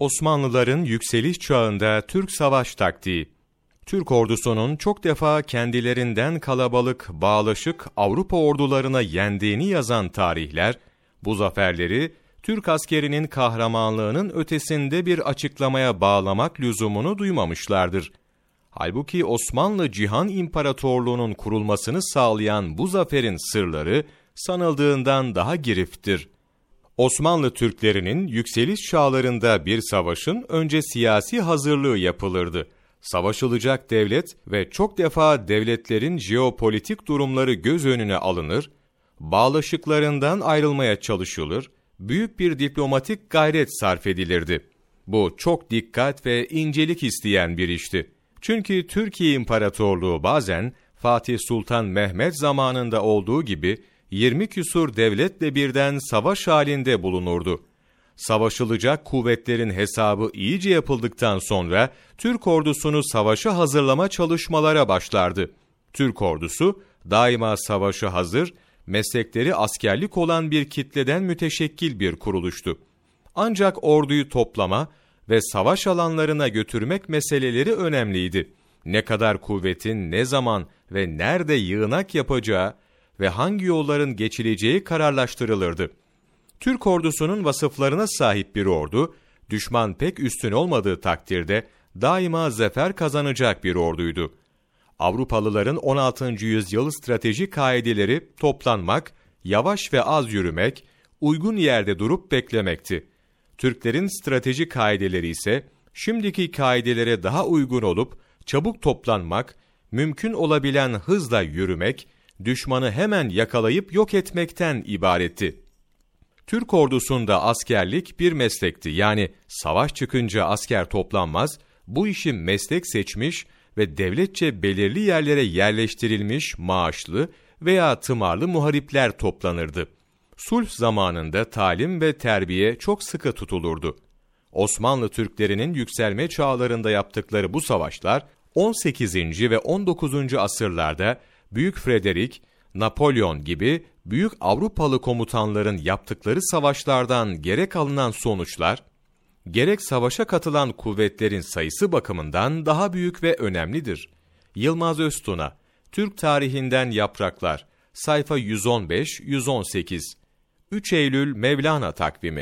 Osmanlıların yükseliş çağında Türk savaş taktiği. Türk ordusunun çok defa kendilerinden kalabalık, bağlaşık Avrupa ordularına yendiğini yazan tarihler, bu zaferleri Türk askerinin kahramanlığının ötesinde bir açıklamaya bağlamak lüzumunu duymamışlardır. Halbuki Osmanlı Cihan İmparatorluğu'nun kurulmasını sağlayan bu zaferin sırları sanıldığından daha giriftir. Osmanlı Türklerinin yükseliş çağlarında bir savaşın önce siyasi hazırlığı yapılırdı. Savaşılacak devlet ve çok defa devletlerin jeopolitik durumları göz önüne alınır, bağlaşıklarından ayrılmaya çalışılır, büyük bir diplomatik gayret sarf edilirdi. Bu çok dikkat ve incelik isteyen bir işti. Çünkü Türkiye İmparatorluğu bazen Fatih Sultan Mehmet zamanında olduğu gibi 20 küsur devletle birden savaş halinde bulunurdu. Savaşılacak kuvvetlerin hesabı iyice yapıldıktan sonra Türk ordusunu savaşa hazırlama çalışmalara başlardı. Türk ordusu daima savaşa hazır, meslekleri askerlik olan bir kitleden müteşekkil bir kuruluştu. Ancak orduyu toplama ve savaş alanlarına götürmek meseleleri önemliydi. Ne kadar kuvvetin ne zaman ve nerede yığınak yapacağı ve hangi yolların geçileceği kararlaştırılırdı. Türk ordusunun vasıflarına sahip bir ordu, düşman pek üstün olmadığı takdirde daima zafer kazanacak bir orduydu. Avrupalıların 16. yüzyıl strateji kaideleri toplanmak, yavaş ve az yürümek, uygun yerde durup beklemekti. Türklerin strateji kaideleri ise şimdiki kaidelere daha uygun olup çabuk toplanmak, mümkün olabilen hızla yürümek, düşmanı hemen yakalayıp yok etmekten ibaretti. Türk ordusunda askerlik bir meslekti. Yani savaş çıkınca asker toplanmaz, bu işi meslek seçmiş ve devletçe belirli yerlere yerleştirilmiş maaşlı veya tımarlı muharipler toplanırdı. Sulh zamanında talim ve terbiye çok sıkı tutulurdu. Osmanlı Türklerinin yükselme çağlarında yaptıkları bu savaşlar 18. ve 19. asırlarda Büyük Frederick, Napolyon gibi büyük Avrupalı komutanların yaptıkları savaşlardan gerek alınan sonuçlar, gerek savaşa katılan kuvvetlerin sayısı bakımından daha büyük ve önemlidir. Yılmaz Öztuna, Türk Tarihinden Yapraklar, sayfa 115-118, 3 Eylül Mevlana takvimi